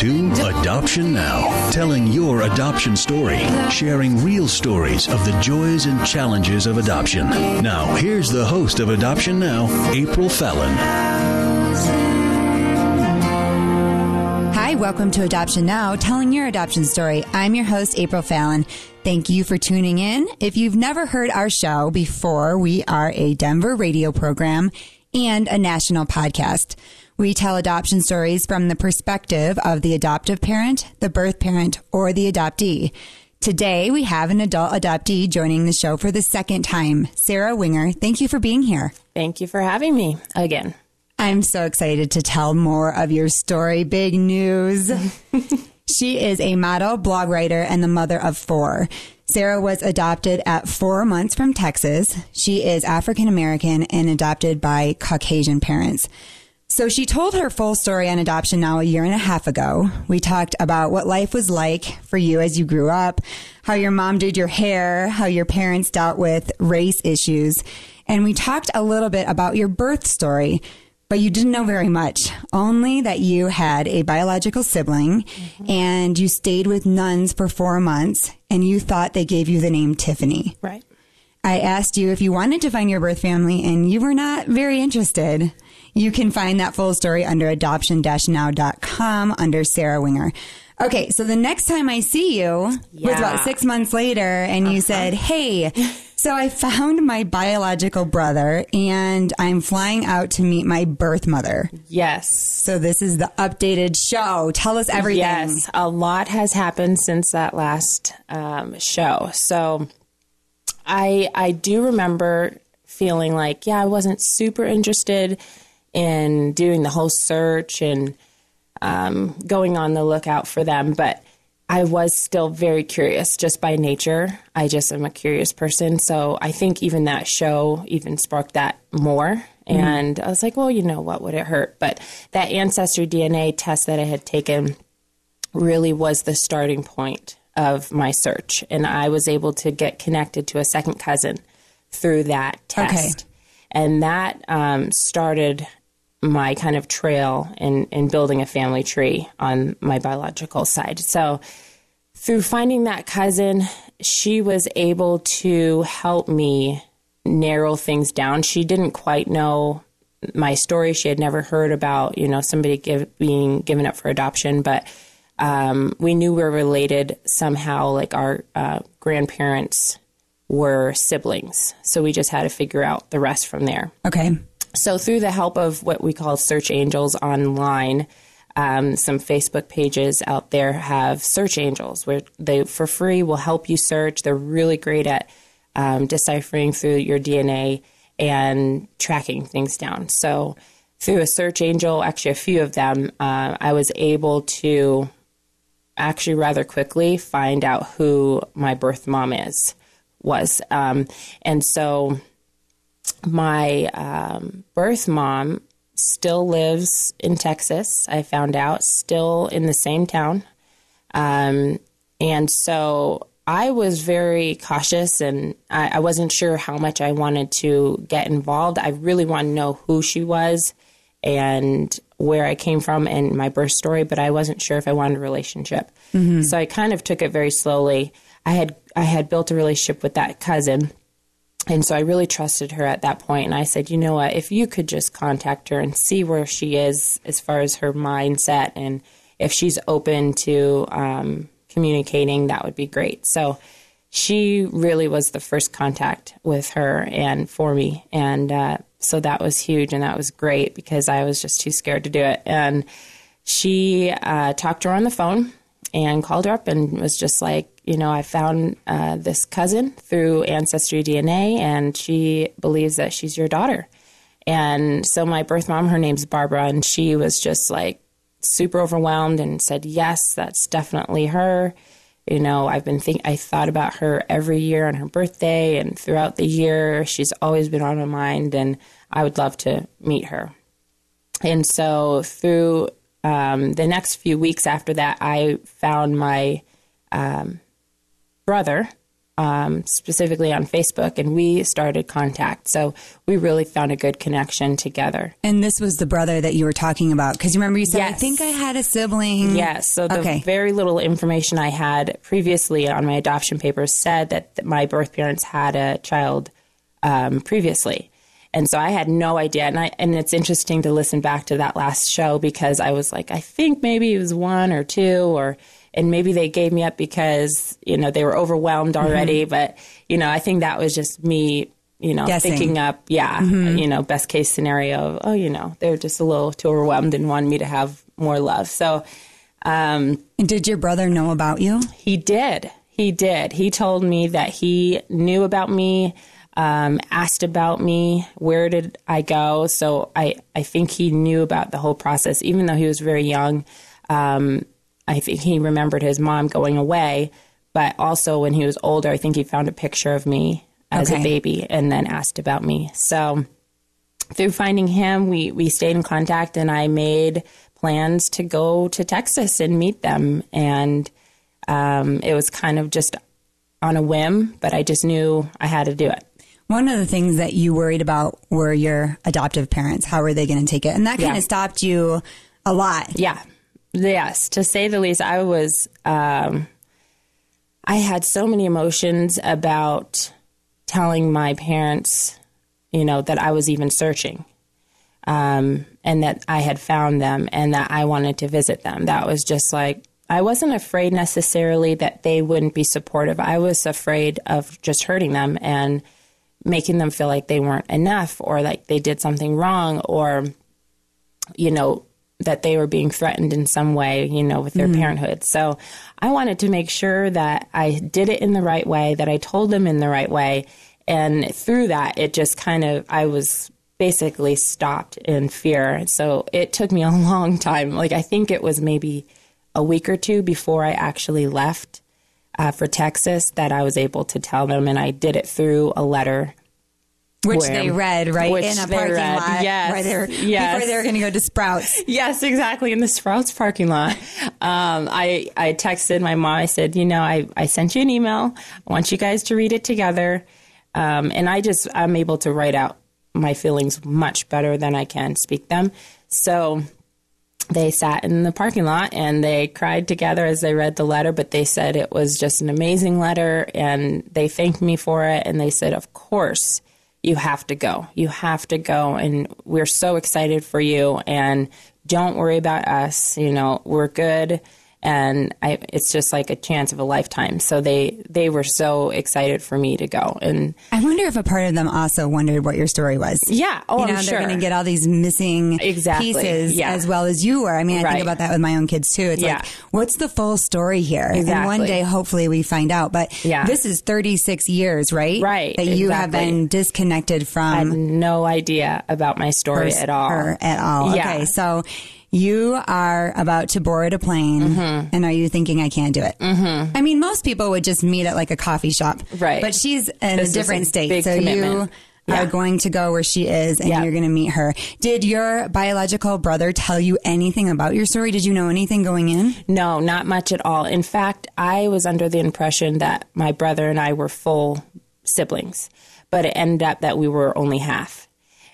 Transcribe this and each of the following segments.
to Adoption Now, telling your adoption story, sharing real stories of the joys and challenges of adoption. Now, here's the host of Adoption Now, April Fallon. Hi, welcome to Adoption Now, telling your adoption story. I'm your host, April Fallon. Thank you for tuning in. If you've never heard our show before, we are a Denver radio program and a national podcast. We tell adoption stories from the perspective of the adoptive parent, the birth parent, or the adoptee. Today, we have an adult adoptee joining the show for the second time. Sarah Winger, thank you for being here. Thank you for having me again. I'm so excited to tell more of your story. Big news. she is a model, blog writer, and the mother of four. Sarah was adopted at four months from Texas. She is African American and adopted by Caucasian parents. So she told her full story on adoption now a year and a half ago. We talked about what life was like for you as you grew up, how your mom did your hair, how your parents dealt with race issues, and we talked a little bit about your birth story. But you didn't know very much, only that you had a biological sibling mm-hmm. and you stayed with nuns for four months and you thought they gave you the name Tiffany. Right. I asked you if you wanted to find your birth family and you were not very interested. You can find that full story under adoption-now.com under Sarah Winger. Okay, so the next time I see you yeah. was about six months later, and you uh-huh. said, Hey, so I found my biological brother, and I'm flying out to meet my birth mother. Yes. So this is the updated show. Tell us everything. Yes, a lot has happened since that last um, show. So I I do remember feeling like, yeah, I wasn't super interested in doing the whole search and um, going on the lookout for them. But I was still very curious just by nature. I just am a curious person. So I think even that show even sparked that more. Mm-hmm. And I was like, well, you know, what would it hurt? But that ancestry DNA test that I had taken really was the starting point of my search. And I was able to get connected to a second cousin through that test. Okay. And that um, started my kind of trail in, in building a family tree on my biological side. So through finding that cousin, she was able to help me narrow things down. She didn't quite know my story. She had never heard about, you know, somebody give, being given up for adoption, but um, we knew we were related somehow, like our uh, grandparents were siblings. So we just had to figure out the rest from there. Okay. So, through the help of what we call search angels online, um, some Facebook pages out there have search angels where they, for free, will help you search. They're really great at um, deciphering through your DNA and tracking things down. So, through a search angel, actually a few of them, uh, I was able to actually rather quickly find out who my birth mom is was, um, and so my um, birth mom still lives in Texas. I found out still in the same town, um, and so I was very cautious, and I, I, wasn't sure how much I wanted to get involved. I really wanted to know who she was and where I came from and my birth story, but I wasn't sure if I wanted a relationship. Mm-hmm. So I kind of took it very slowly. I had I had built a relationship with that cousin and so I really trusted her at that point. And I said, you know what, if you could just contact her and see where she is as far as her mindset and if she's open to um, communicating, that would be great. So she really was the first contact with her and for me. And uh, so that was huge and that was great because I was just too scared to do it. And she uh, talked to her on the phone and called her up and was just like, you know, I found uh, this cousin through Ancestry DNA, and she believes that she's your daughter. And so my birth mom, her name's Barbara, and she was just like super overwhelmed and said, "Yes, that's definitely her." You know, I've been think I thought about her every year on her birthday and throughout the year. She's always been on my mind, and I would love to meet her. And so through um, the next few weeks after that, I found my um, brother um, specifically on Facebook, and we started contact. So we really found a good connection together. And this was the brother that you were talking about because you remember you said, "I think I had a sibling." Yes. So the Okay. very little information I had previously on my adoption papers said that my birth parents had a child um, previously. And so I had no idea. And I, and it's interesting to listen back to that last show because I was like, I think maybe it was one or two or, and maybe they gave me up because, you know, they were overwhelmed already. But, you know, I think that was just me, you know, Guessing. thinking up, yeah, you know, best case scenario of, oh, you know, they're just a little too overwhelmed and wanted me to have more love. So, um, And did your brother know about you? he did. He did. He told me that he knew about me, um, asked about me, where did I go. So I, I think he knew about the whole process, even though he was very young. Um, I think he remembered his mom going away, but also when he was older, I think he found a picture of me as Okay. a baby and then asked about me. So through finding him, we, we stayed in contact and I made plans to go to Texas and meet them. And um, it was kind of just on a whim, but I just knew I had to do it. One of the things that you worried about were your adoptive parents. How were they going to take it? And that kind Yeah. of stopped you a lot. Yeah. Yes. To say the least, I was, um, I had so many emotions about telling my parents, you know, that I was even searching. Um, and that I had found them and that I wanted to visit them. That was just like, I wasn't afraid necessarily that they wouldn't be supportive. I was afraid of just hurting them and making them feel like they weren't enough or like they did something wrong or, you know, that they were being threatened in some way, you know, with their mm-hmm. parenthood. So I wanted to make sure that I did it in the right way, that I told them in the right way. And through that, it just kind of, I was basically stopped in fear. So it took me a long time. Like, I think it was maybe a week or two before I actually left uh, for Texas that I was able to tell them. And I did it through a letter Which Where- they read, right? in a parking read, lot. yes, Right there, yes. Before they were going to go to Sprouts. Yes, exactly. In the Sprouts parking lot. Um, I, I texted my mom. I said, you know, I, I sent you an email. I want you guys to read it together. Um, and I just, I'm able to write out my feelings much better than I can speak them. So they sat in the parking lot and they cried together as they read the letter, but they said it was just an amazing letter and they thanked me for it. And they said, of course, you have to go. You have to go. And we're so excited for you. And don't worry about us. You know, we're good. And I, it's just like a chance of a lifetime. So they, they were so excited for me to go. And I wonder if a part of them also wondered what your story was. yeah, oh, you know, I'm they're sure. going to get all these missing Exactly, pieces yeah. as well as you were. I mean, I Right. think about that with my own kids too. It's Yeah. like, what's the full story here? And one day, hopefully, we find out. But Yeah. this is 36 years, right? Right, That you have been disconnected from no idea about my story her- at all. her at all. Yeah. Okay, so you are about to board a plane, Mm-hmm. and are you thinking I can't do it? Mm-hmm. I mean, most people would just meet at like a coffee shop, Right. But she's in This a different a state, so commitment. you Yeah. are going to go where she is, and Yeah. you're going to meet her. Did your biological brother tell you anything about your story? Did you know anything going in? No, not much at all. In fact, I was under the impression that my brother and I were full siblings, but it ended up that we were only half.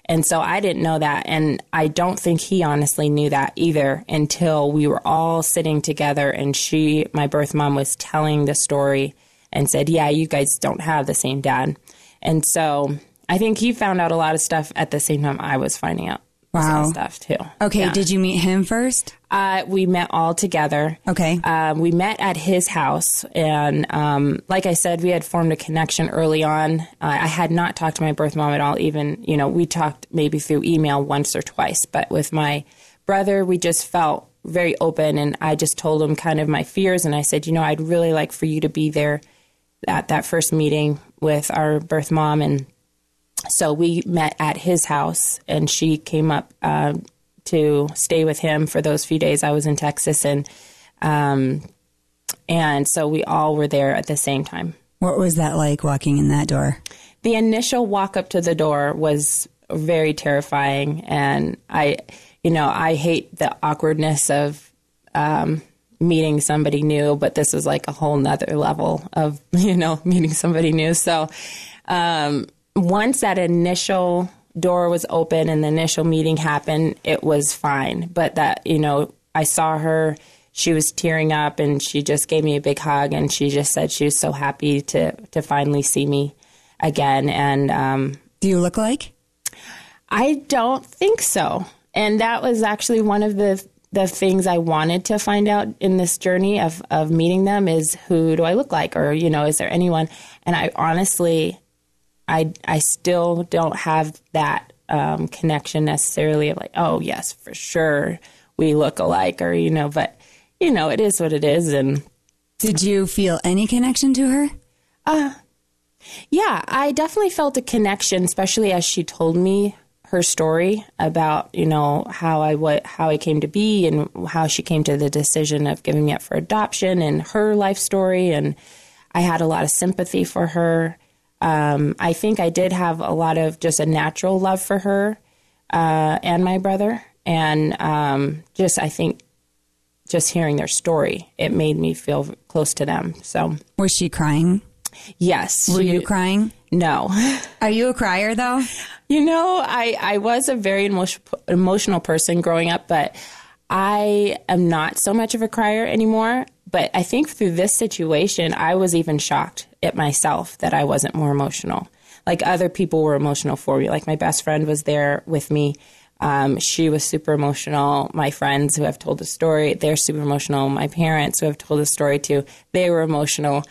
And so I didn't know that. And I don't think he honestly knew that either until we were all sitting together and she, my birth mom, was telling the story and said, Yeah, you guys don't have the same dad. And so I think he found out a lot of stuff at the same time I was finding out Wow. stuff too. Okay, Yeah. did you meet him first? Uh, we met all together. Okay. Um, we met at his house, and um, like I said, we had formed a connection early on. Uh, I had not talked to my birth mom at all. Even you know, we talked maybe through email once or twice, but with my brother, we just felt very open, and I just told him kind of my fears, and I said, you know, I'd really like for you to be there at that first meeting with our birth mom, and so we met at his house, and she came up uh, to stay with him for those few days I was in Texas, and um, and so we all were there at the same time. What was that like walking in that door? The initial walk up to the door was very terrifying, and I, you know, I hate the awkwardness of um, meeting somebody new, but this was like a whole nother level of, you know, meeting somebody new. So, um, once that initial door was open and the initial meeting happened, it was fine. But that, you know, I saw her, she was tearing up and she just gave me a big hug and she just said she was so happy to, to finally see me again. And, um, Do you look like? I don't think so. And that was actually one of the the things I wanted to find out in this journey of of meeting them is who do I look like or you know is there anyone and I honestly I I still don't have that um, connection necessarily of like oh yes for sure we look alike or you know but you know it is what it is and Did you feel any connection to her? Yeah, I definitely felt a connection, especially as she told me her story about you know how I what how I came to be and how she came to the decision of giving me up for adoption and her life story, and I had a lot of sympathy for her. Um, I think I did have a lot of just a natural love for her uh, and my brother, and um, just I think just hearing their story, it made me feel close to them. So Was she crying? yes, Were she- you crying? No. Are you a crier though? You know, I, I was a very emotion, emotional person growing up, but I am not so much of a crier anymore. But I think through this situation, I was even shocked at myself that I wasn't more emotional. Like other people were emotional for me. Like my best friend was there with me. Um, she was super emotional. My friends who have told the story, they're super emotional. My parents who have told the story too, they were emotional.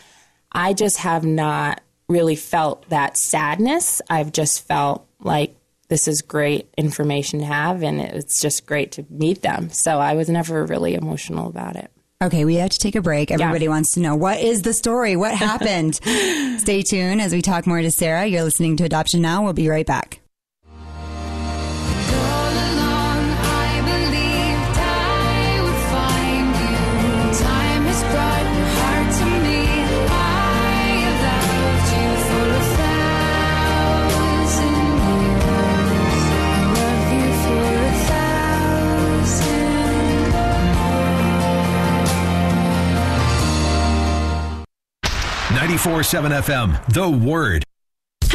I just have not really felt that sadness. I've just felt like this is great information to have, and it's just great to meet them. So I was never really emotional about it. Okay, we have to take a break. Everybody wants to know what is the story? What happened? Stay tuned as we talk more to Sarah. You're listening to Adoption Now. We'll be right back. 94.7 FM, The Word.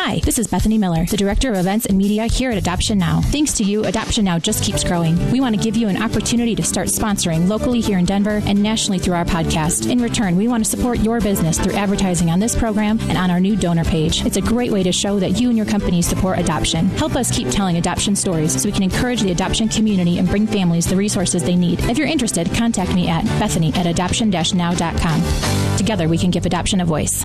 Hi, this is Bethany Miller, the Director of Events and Media here at Adoption Now. Thanks to you, Adoption Now just keeps growing. We want to give you an opportunity to start sponsoring locally here in Denver and nationally through our podcast. In return, we want to support your business through advertising on this program and on our new donor page. It's a great way to show that you and your company support adoption. Help us keep telling adoption stories so we can encourage the adoption community and bring families the resources they need. If you're interested, contact me at bethany at adoption-now.com. Together, we can give adoption a voice.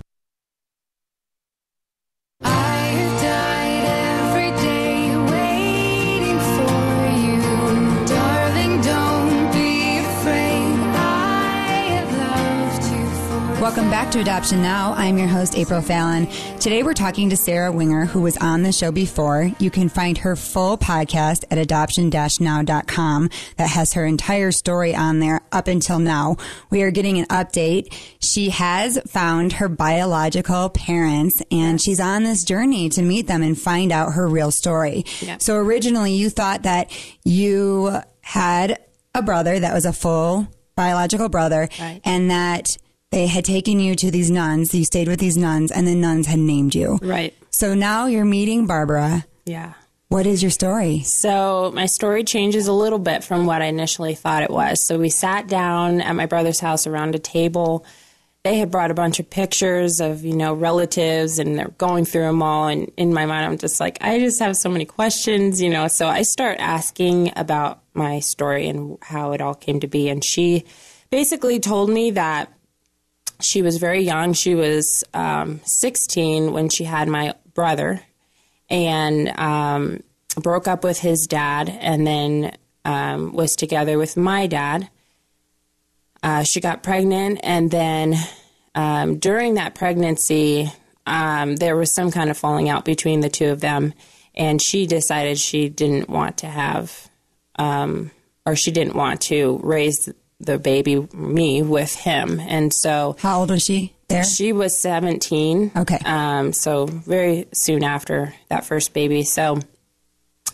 Welcome back to Adoption Now. I'm your host, April Fallon. Today we're talking to Sarah Winger, who was on the show before. You can find her full podcast at adoption-now.com that has her entire story on there up until now. We are getting an update. She has found her biological parents and she's on this journey to meet them and find out her real story. So originally you thought that you had a brother that was a full biological brother Right. and that they had taken you to these nuns. You stayed with these nuns, and the nuns had named you. Right. So now you're meeting Barbara. Yeah. What is your story? So my story changes a little bit from what I initially thought it was. So we sat down at my brother's house around a table. They had brought a bunch of pictures of, you know, relatives and they're going through them all. And in my mind, I'm just like, I just have so many questions, you know. So I start asking about my story and how it all came to be. And she basically told me that she was very young. She was um, 16 when she had my brother and um, broke up with his dad and then um, was together with my dad. Uh, she got pregnant, and then um, during that pregnancy, um, there was some kind of falling out between the two of them, and she decided she didn't want to have, um, or she didn't want to raise the baby, me, with him. And so How old was she there? she was 17. Okay. Um, so very soon after that first baby. So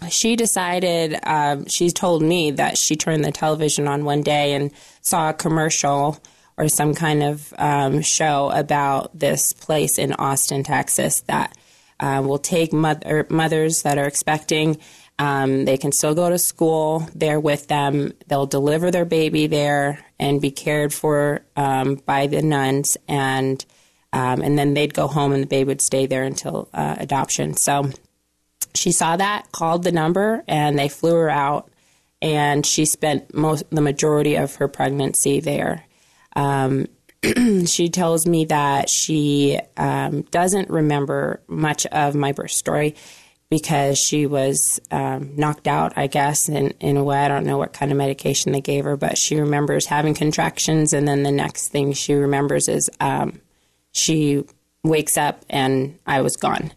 she decided, um, she told me that she turned the television on one day and saw a commercial or some kind of um, show about this place in Austin, Texas that uh, will take mother, mothers that are expecting. Um, they can still go to school there with them. They'll deliver their baby there and be cared for um, by the nuns, and um, and then they'd go home and the baby would stay there until uh, adoption. So she saw that, called the number, and they flew her out. And she spent most the majority of her pregnancy there. Um, she tells me that she um, doesn't remember much of my birth story because she was um, knocked out, I guess, in, in a way. I don't know what kind of medication they gave her, but she remembers having contractions. And then the next thing she remembers is um, she wakes up and I was gone.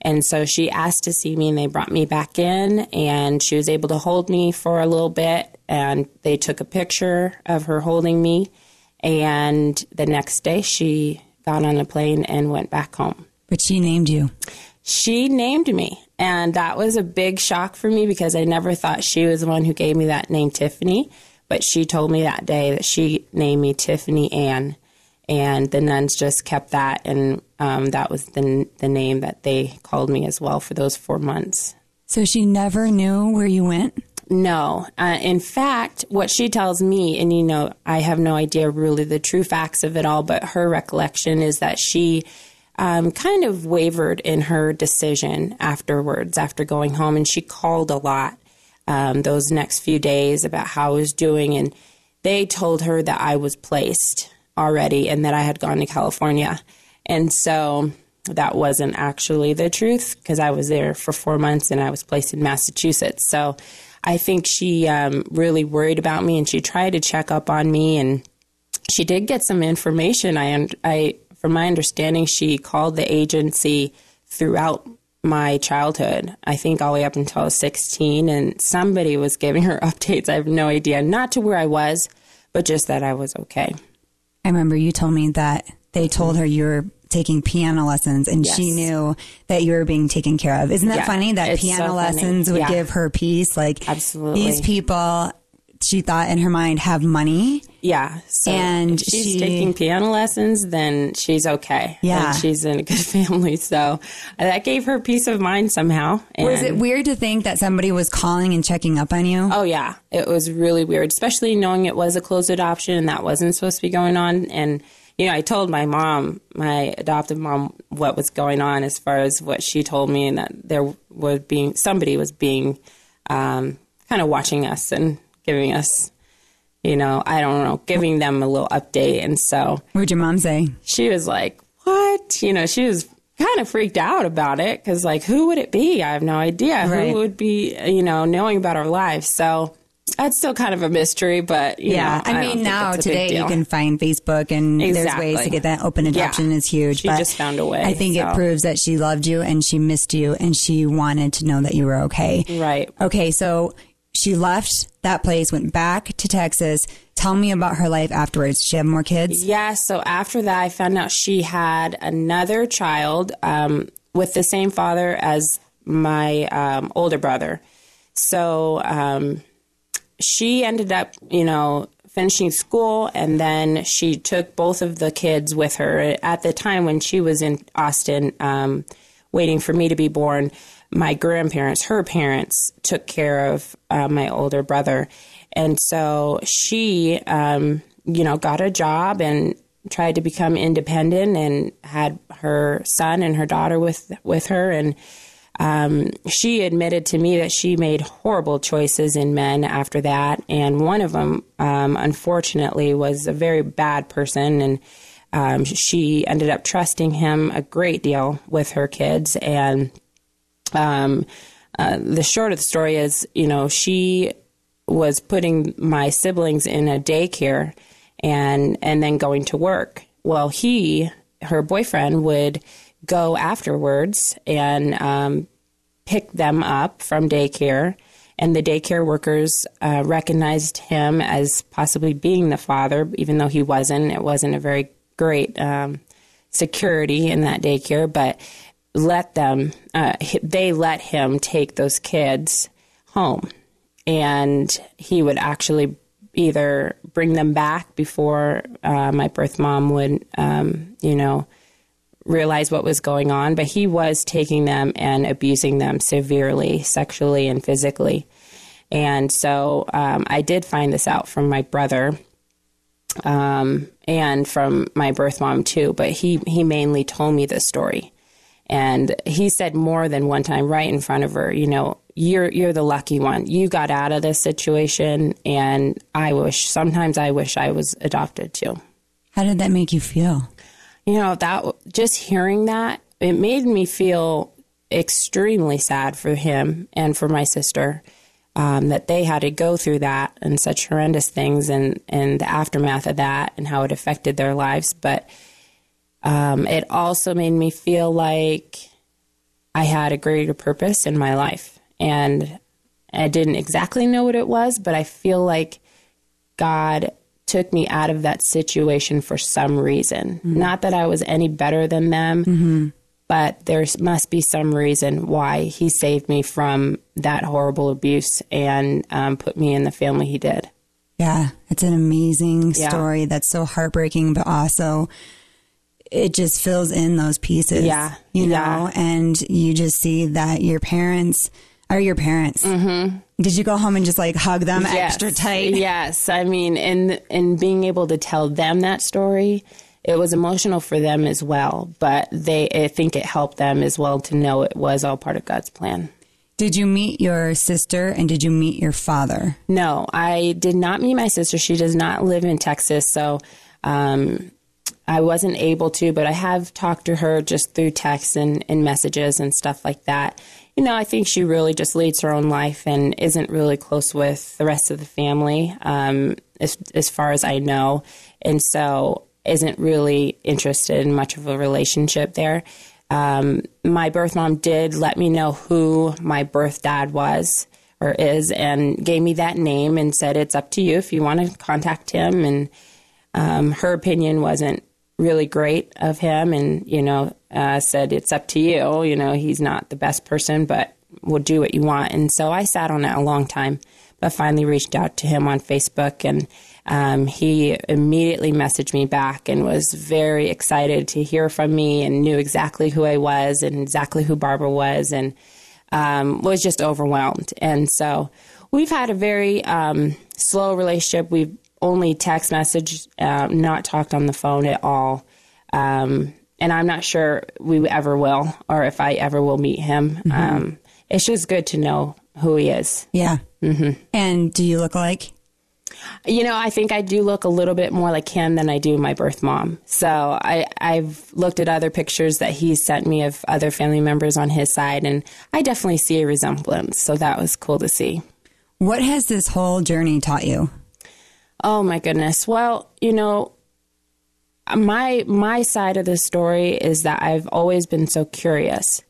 And so she asked to see me, and they brought me back in, and she was able to hold me for a little bit. And they took a picture of her holding me. And the next day, she got on a plane and went back home. But she named you. She named me, and that was a big shock for me because I never thought she was the one who gave me that name, Tiffany. But she told me that day that she named me Tiffany Ann, and the nuns just kept that, and um, that was the the name that they called me as well for those four months. So she never knew where you went? No. Uh, in fact, what she tells me, and you know, I have no idea really the true facts of it all, but her recollection is that she um, kind of wavered in her decision afterwards, after going home, and she called a lot um, those next few days about how I was doing, and they told her that I was placed already and that I had gone to California. And so that wasn't actually the truth because I was there for four months and I was placed in Massachusetts. So I think she um, really worried about me and she tried to check up on me and she did get some information. I, I, from my understanding, she called the agency throughout my childhood. I think all the way up until I was 16, and somebody was giving her updates. I have no idea, not to where I was, but just that I was okay. I remember you told me that they told her you were taking piano lessons and she knew that you were being taken care of. Isn't that Yeah, funny that so piano funny. lessons would Yeah. give her peace? Like Absolutely. these people, she thought in her mind, have money. Yeah. So And she's she- taking piano lessons, then she's okay. Yeah. And she's in a good family. So that gave her peace of mind somehow. Was it weird to think that somebody was calling and checking up on you? Oh yeah, it was really weird, especially knowing it was a closed adoption and that wasn't supposed to be going on. And you know, I told my mom, my adoptive mom, what was going on as far as what she told me, and that there was being somebody was being um, kind of watching us and giving us, you know, I don't know, giving them a little update. And so What'd your mom say? she was like, "What?" You know, she was kind of freaked out about it because, like, who would it be? I have no idea Right. who would be, you know, knowing about our lives. So that's still kind of a mystery, but you Yeah, know, I don't mean now today you can find Facebook and there's ways to get that open adoption Yeah. is huge. She just found a way, I think it proves that she loved you and she missed you and she wanted to know that you were okay. Right. Okay, so she left that place, went back to Texas. Tell me about her life afterwards. She have more kids? Yeah, so after that, I found out she had another child um, with the same father as my um, older brother. So um, she ended up, you know, finishing school and then she took both of the kids with her. At the time when she was in Austin, um, waiting for me to be born, my grandparents, her parents, took care of uh, my older brother. And so she, um, you know, got a job and tried to become independent and had her son and her daughter with with her and um, she admitted to me that she made horrible choices in men after that, and one of them, um, unfortunately, was a very bad person, and um, she ended up trusting him a great deal with her kids. And um, uh, the short of the story is, you know, she was putting my siblings in a daycare and and then going to work. Well, he, her boyfriend, would go afterwards and um, pick them up from daycare. And the daycare workers uh, recognized him as possibly being the father, even though he wasn't. It wasn't a very great um, security in that daycare, but let them, uh, they let him take those kids home. And he would actually either bring them back before uh, my birth mom would, um, you know, realize what was going on, but he was taking them and abusing them severely, sexually and physically. And so um, I did find this out from my brother um, and from my birth mom too, but he, he mainly told me this story. And he said more than one time right in front of her, you know, you're you're the lucky one. You got out of this situation and I wish sometimes I wish I was adopted too How did that make you feel? you know that just hearing that it made me feel extremely sad for him and for my sister um, that they had to go through that and such horrendous things and and the aftermath of that and how it affected their lives but um, it also made me feel like I had a greater purpose in my life and I didn't exactly know what it was but I feel like God took me out of that situation for some reason. Not that I was any better than them, but there must be some reason why He saved me from that horrible abuse and um, put me in the family He did. Yeah, it's an amazing Yeah. story that's so heartbreaking, but also it just fills in those pieces. Yeah, You yeah. know, and you just see that your parents are your parents. Mm-hmm. Did you go home and just like hug them extra tight? Yes, I mean, in in being able to tell them that story, it was emotional for them as well. But they, I think, it helped them as well to know it was all part of God's plan. Did you meet your sister and did you meet your father? No, I did not meet my sister. She does not live in Texas, so um, I wasn't able to. But I have talked to her just through text and, and messages and stuff like that. You know, I think she really just leads her own life and isn't really close with the rest of the family, um, as as far as I know, and so isn't really interested in much of a relationship there. Um, my birth mom did let me know who my birth dad was or is and gave me that name and said it's up to you if you want to contact him and um, her opinion wasn't really great of him and you know uh, said it's up to you you know he's not the best person but we'll do what you want and so i sat on it a long time but finally reached out to him on facebook and um, he immediately messaged me back and was very excited to hear from me and knew exactly who i was and exactly who barbara was and um, was just overwhelmed. And so we've had a very um, slow relationship. We've only text message, uh, not talked on the phone at all. Um, and I'm not sure we ever will, or if I ever will meet him. Um, it's just good to know who he is. Yeah. Mm-hmm. And do you look like? You know, I think I do look a little bit more like him than I do my birth mom. So I, I've looked at other pictures that he sent me of other family members on his side, and I definitely see a resemblance. So that was cool to see. What has this whole journey taught you? Oh my goodness. Well, you know, my my side of the story is that I've always been so curious.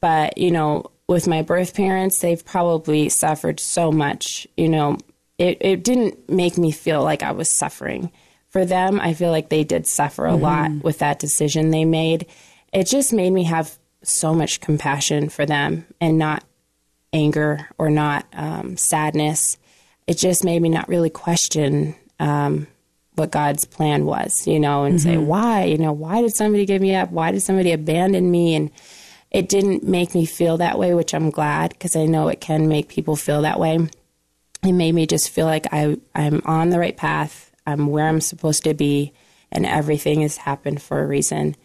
But, you know, with my birth parents, they've probably suffered so much, you know, it, it didn't make me feel like I was suffering. For them, I feel like they did suffer a lot with that decision they made. It just made me have so much compassion for them and not anger or not um, sadness. It just made me not really question um, what God's plan was, you know, and say, why, you know, why did somebody give me up? Why did somebody abandon me? And it didn't make me feel that way, which I'm glad because I know it can make people feel that way. It made me just feel like I, I'm on the right path. I'm where I'm supposed to be, and everything has happened for a reason.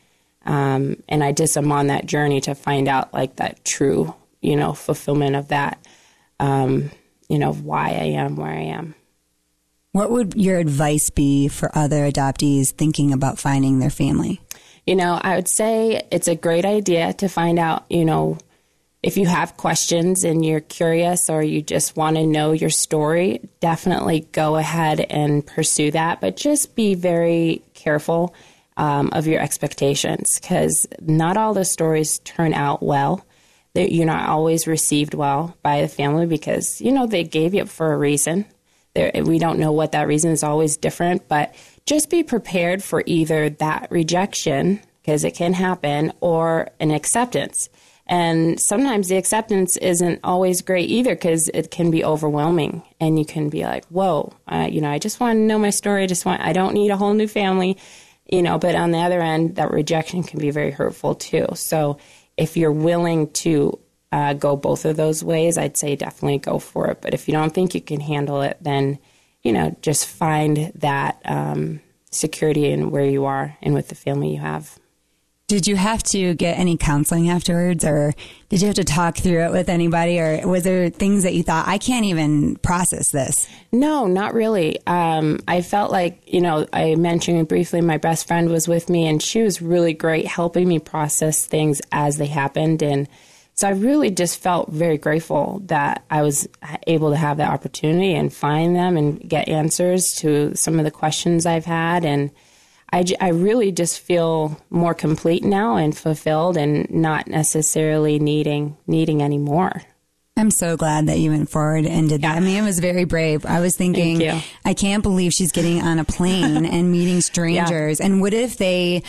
Um, and I just am on that journey to find out like that true, you know, fulfillment of that, um, you know, why I am where I am. What would your advice be for other adoptees thinking about finding their family? You know, I would say it's a great idea to find out, you know, if you have questions and you're curious or you just want to know your story, definitely go ahead and pursue that. But just be very careful um, of your expectations because not all the stories turn out well. They- You're not always received well by the family because, you know, they gave you up for a reason. There, we don't know what that reason is always different, but just be prepared for either that rejection because it can happen, or an acceptance. And sometimes the acceptance isn't always great either because it can be overwhelming and you can be like, whoa, uh, you know, I just want to know my story. I just want, I don't need a whole new family, you know, but on the other end, that rejection can be very hurtful too. So if you're willing to uh, go both of those ways, I'd say definitely go for it. But if you don't think you can handle it, then, you know, just find that um, security in where you are and with the family you have. Did you have to get any counseling afterwards, or did you have to talk through it with anybody, or was there things that you thought I can't even process this? No, not really. Um, I felt like, you know, I mentioned briefly my best friend was with me and she was really great helping me process things as they happened. And so I really just felt very grateful that I was able to have that opportunity and find them and get answers to some of the questions I've had. And I, I really just feel more complete now and fulfilled and not necessarily needing needing any more. I'm so glad that you went forward and did that. I mean, it was very brave. I was thinking, I can't believe she's getting on a plane and meeting strangers. And what if they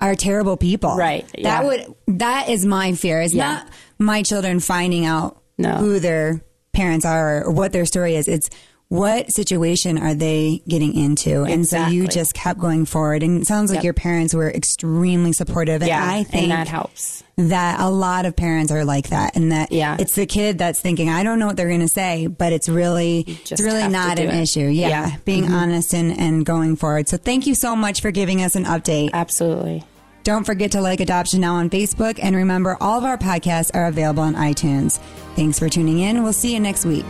are terrible people? Right, That would, that is my fear. It's Yeah. not my children finding out No. who their parents are or what their story is. It's what situation are they getting into? And so you just kept going forward. And it sounds like Yep. your parents were extremely supportive. And Yeah, I think and that helps. that a lot of parents are like that and that Yeah. it's the kid that's thinking i don't know what they're going to say but it's really it's really not an it. issue yeah, Yeah. Mm-hmm. being honest and, and going forward so thank you so much for giving us an update Absolutely. don't forget to like adoption now on facebook and remember all of our podcasts are available on itunes thanks for tuning in we'll see you next week